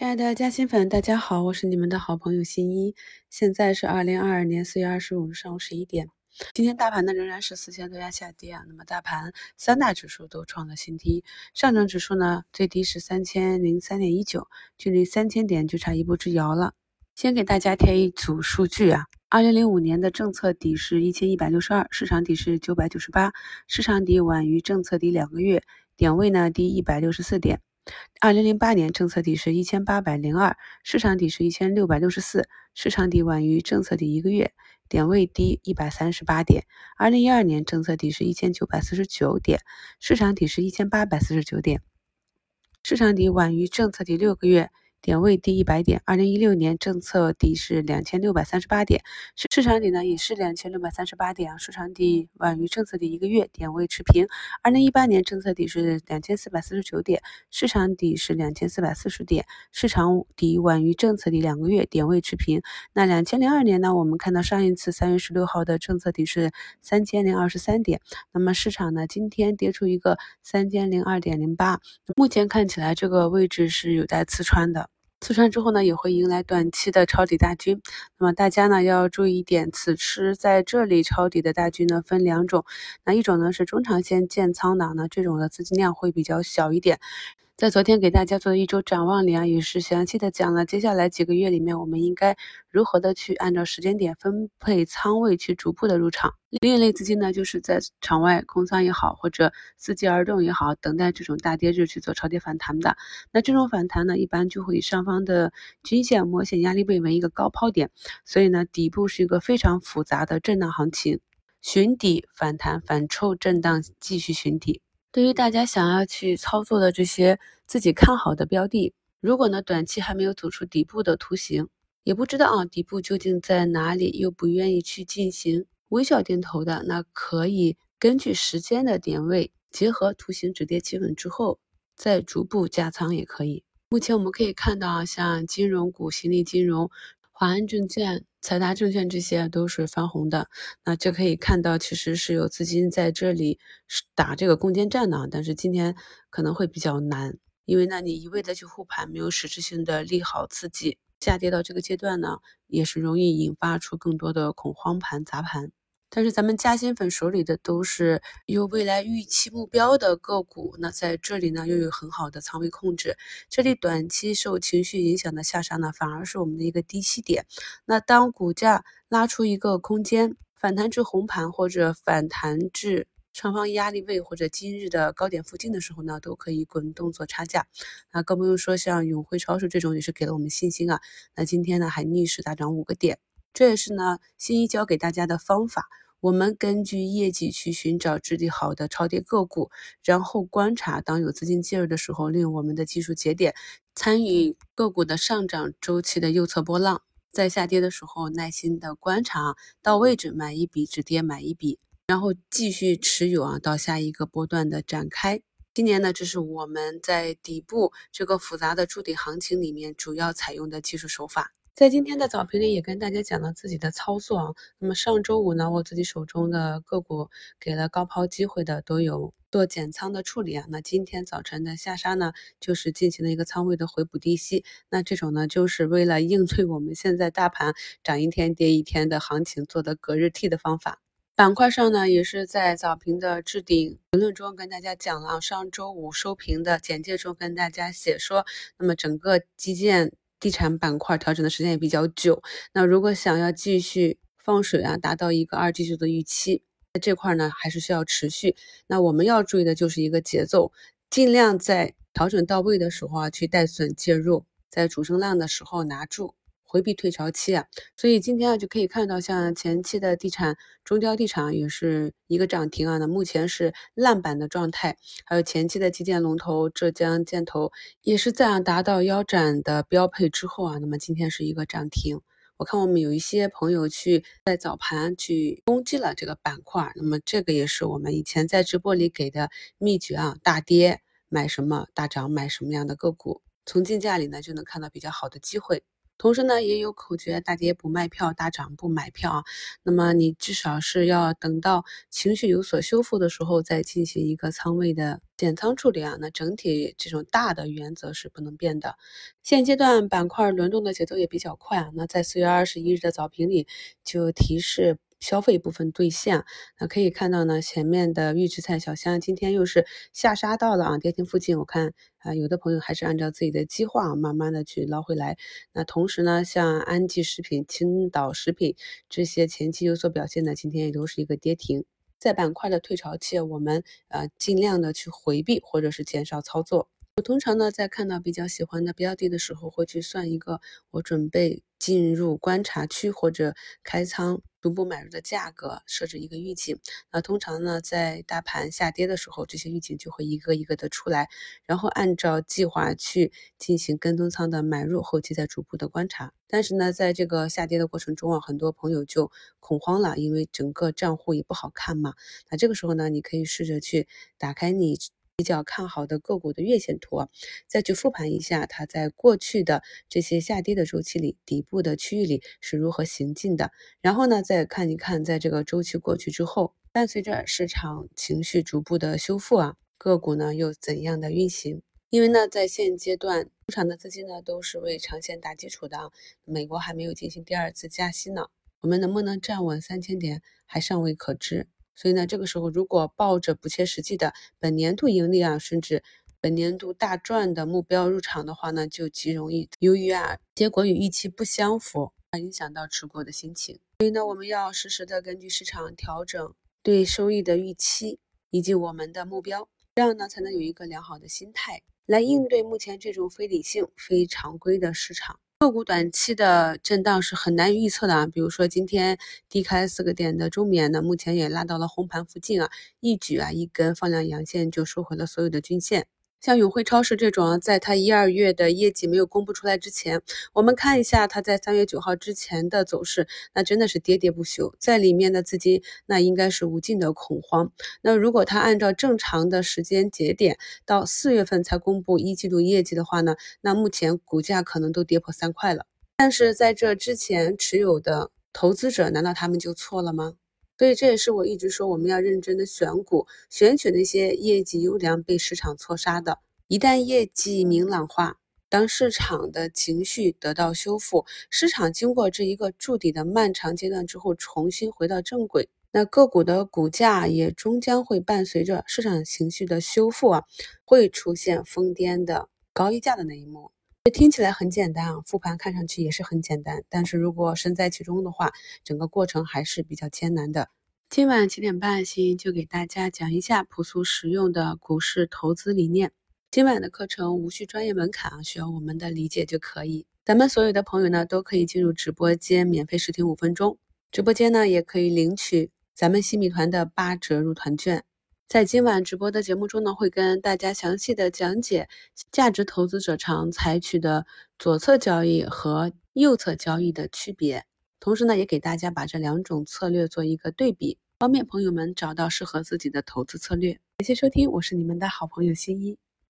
亲爱的嘉兴粉，大家好，我是你们的好朋友新一。现在是二零二二年四月二十五日上午十一点。今天大盘呢仍然是四千多家下跌啊。那么大盘三大指数都创了新低，上证指数呢最低是三千零三点一九，距离三千点就差一步之遥了。先给大家贴一组数据啊，二零零五年的政策底是一千一百六十二，市场底是九百九十八，市场底晚于政策底两个月，点位呢低一百六十四点。二零零八年政策底是一千八百零二，市场底是一千六百六十四，市场底晚于政策底一个月，点位低一百三十八点。二零一二年政策底是一千九百四十九点，市场底是一千八百四十九点，市场底晚于政策底六个月。点位低一百点。二零一六年政策底是两千六百三十八点，市市场底呢也是两千六百三十八点啊，市场底晚于政策底一个月，点位持平。二零一八年政策底是两千四百四十九点，市场底是两千四百四十点，市场底晚于政策底两个月，点位持平。那两千零二年呢，我们看到上一次三月十六号的政策底是三千零二十三点，那么市场呢今天跌出一个三千零二点零八，目前看起来这个位置是有待刺穿的。刺穿之后呢，也会迎来短期的抄底大军。那么大家呢要注意一点，此时在这里抄底的大军呢分两种，那一种呢是中长线建仓的呢，这种的资金量会比较小一点。在昨天给大家做的一周展望里啊，也是详细的讲了接下来几个月里面我们应该如何的去按照时间点分配仓位去逐步的入场。另一类资金呢，就是在场外空仓也好，或者伺机而动也好，等待这种大跌日去做超跌反弹的。那这种反弹呢，一般就会以上方的均线、模型、压力位为一个高抛点，所以呢，底部是一个非常复杂的震荡行情，寻底反弹反抽震荡，继续寻底。对于大家想要去操作的这些自己看好的标的，如果呢短期还没有走出底部的图形，也不知道啊底部究竟在哪里，又不愿意去进行微笑定投的，那可以根据时间的点位，结合图形止跌企稳之后，再逐步加仓也可以。目前我们可以看到啊，像金融股、新力金融。华安证券、财达证券这些都是翻红的，那就可以看到，其实是有资金在这里打这个攻坚战的。但是今天可能会比较难，因为呢，你一味的去护盘，没有实质性的利好刺激，下跌到这个阶段呢，也是容易引发出更多的恐慌盘、砸盘。但是咱们嘉兴粉手里的都是有未来预期目标的个股，那在这里呢又有很好的仓位控制，这里短期受情绪影响的下杀呢反而是我们的一个低吸点。那当股价拉出一个空间反弹至红盘或者反弹至上方压力位或者今日的高点附近的时候呢，都可以滚动做差价。那更不用说像永辉超市这种也是给了我们信心啊。那今天呢还逆势大涨五个点。这也是呢，新一教给大家的方法。我们根据业绩去寻找质地好的超跌个股，然后观察当有资金介入的时候，利用我们的技术节点，参与个股的上涨周期的右侧波浪，在下跌的时候耐心的观察，到位置买一笔，止跌买一笔，然后继续持有啊，到下一个波段的展开。今年呢，这是我们在底部这个复杂的筑底行情里面主要采用的技术手法。在今天的早评里也跟大家讲了自己的操作啊。那么上周五呢，我自己手中的个股给了高抛机会的都有做减仓的处理啊。那今天早晨的下杀呢，就是进行了一个仓位的回补低吸。那这种呢，就是为了应对我们现在大盘涨一天跌一天的行情做的隔日 T 的方法。板块上呢，也是在早评的置顶评论中跟大家讲了，上周五收评的简介中跟大家写说，那么整个基建。地产板块调整的时间也比较久，那如果想要继续放水啊，达到一个二季度的预期，那这块呢还是需要持续。那我们要注意的就是一个节奏，尽量在调整到位的时候啊去带损介入，在主升浪的时候拿住。回避退潮期啊，所以今天啊就可以看到，像前期的地产中交地产也是一个涨停啊，那目前是烂板的状态，还有前期的基建龙头浙江建投也是在达到腰斩的标配之后啊，那么今天是一个涨停。我看我们有一些朋友去在早盘去攻击了这个板块，那么这个也是我们以前在直播里给的秘诀啊，大跌买什么，大涨买什么样的个股，从竞价里呢就能看到比较好的机会。同时呢，也有口诀：大跌不卖票，大涨不买票啊。那么你至少是要等到情绪有所修复的时候，再进行一个仓位的减仓处理啊。那整体这种大的原则是不能变的。现阶段板块轮动的节奏也比较快啊。那在四月二十一日的早评里就提示。消费部分兑现，那可以看到呢，前面的预制菜小香今天又是下杀到了啊跌停附近，我看啊有的朋友还是按照自己的计划慢慢的去捞回来。那同时呢，像安记食品、青岛食品这些前期有所表现的，今天也都是一个跌停。在板块的退潮期，我们呃尽量的去回避或者是减少操作。我通常呢，在看到比较喜欢的标的的时候，会去算一个我准备进入观察区或者开仓逐步买入的价格，设置一个预警。那通常呢，在大盘下跌的时候，这些预警就会一个一个的出来，然后按照计划去进行跟踪仓的买入，后期再逐步的观察。但是呢，在这个下跌的过程中啊，很多朋友就恐慌了，因为整个账户也不好看嘛。那这个时候呢，你可以试着去打开你。比较看好的个股的月线图啊，再去复盘一下它在过去的这些下跌的周期里，底部的区域里是如何行进的。然后呢，再看一看在这个周期过去之后，伴随着市场情绪逐步的修复啊，个股呢又怎样的运行？因为呢，在现阶段，出场的资金呢都是为长线打基础的啊。美国还没有进行第二次加息呢，我们能不能站稳三千点还尚未可知。所以呢，这个时候如果抱着不切实际的本年度盈利啊，甚至本年度大赚的目标入场的话呢，就极容易由于啊结果与预期不相符，而影响到持股的心情。所以呢，我们要实时的根据市场调整对收益的预期以及我们的目标，这样呢才能有一个良好的心态来应对目前这种非理性、非常规的市场。个股短期的震荡是很难预测的啊，比如说今天低开四个点的中棉呢，目前也拉到了红盘附近啊，一举啊一根放量阳线就收回了所有的均线。像永辉超市这种，在它一二月的业绩没有公布出来之前，我们看一下它在三月九号之前的走势，那真的是喋喋不休，在里面的资金那应该是无尽的恐慌。那如果它按照正常的时间节点到四月份才公布一季度业绩的话呢，那目前股价可能都跌破三块了。但是在这之前持有的投资者，难道他们就错了吗？所以这也是我一直说我们要认真的选股，选取那些业绩优良、被市场错杀的。一旦业绩明朗化，当市场的情绪得到修复，市场经过这一个筑底的漫长阶段之后，重新回到正轨，那个股的股价也终将会伴随着市场情绪的修复啊，会出现疯癫的高溢价的那一幕。这听起来很简单啊，复盘看上去也是很简单，但是如果身在其中的话，整个过程还是比较艰难的。今晚七点半，欣欣就给大家讲一下朴素实用的股市投资理念。今晚的课程无需专业门槛啊，需要我们的理解就可以。咱们所有的朋友呢，都可以进入直播间免费试听五分钟，直播间呢也可以领取咱们新米团的八折入团券。在今晚直播的节目中呢，会跟大家详细的讲解价值投资者常采取的左侧交易和右侧交易的区别，同时呢，也给大家把这两种策略做一个对比，方便朋友们找到适合自己的投资策略。感谢收听，我是你们的好朋友新一。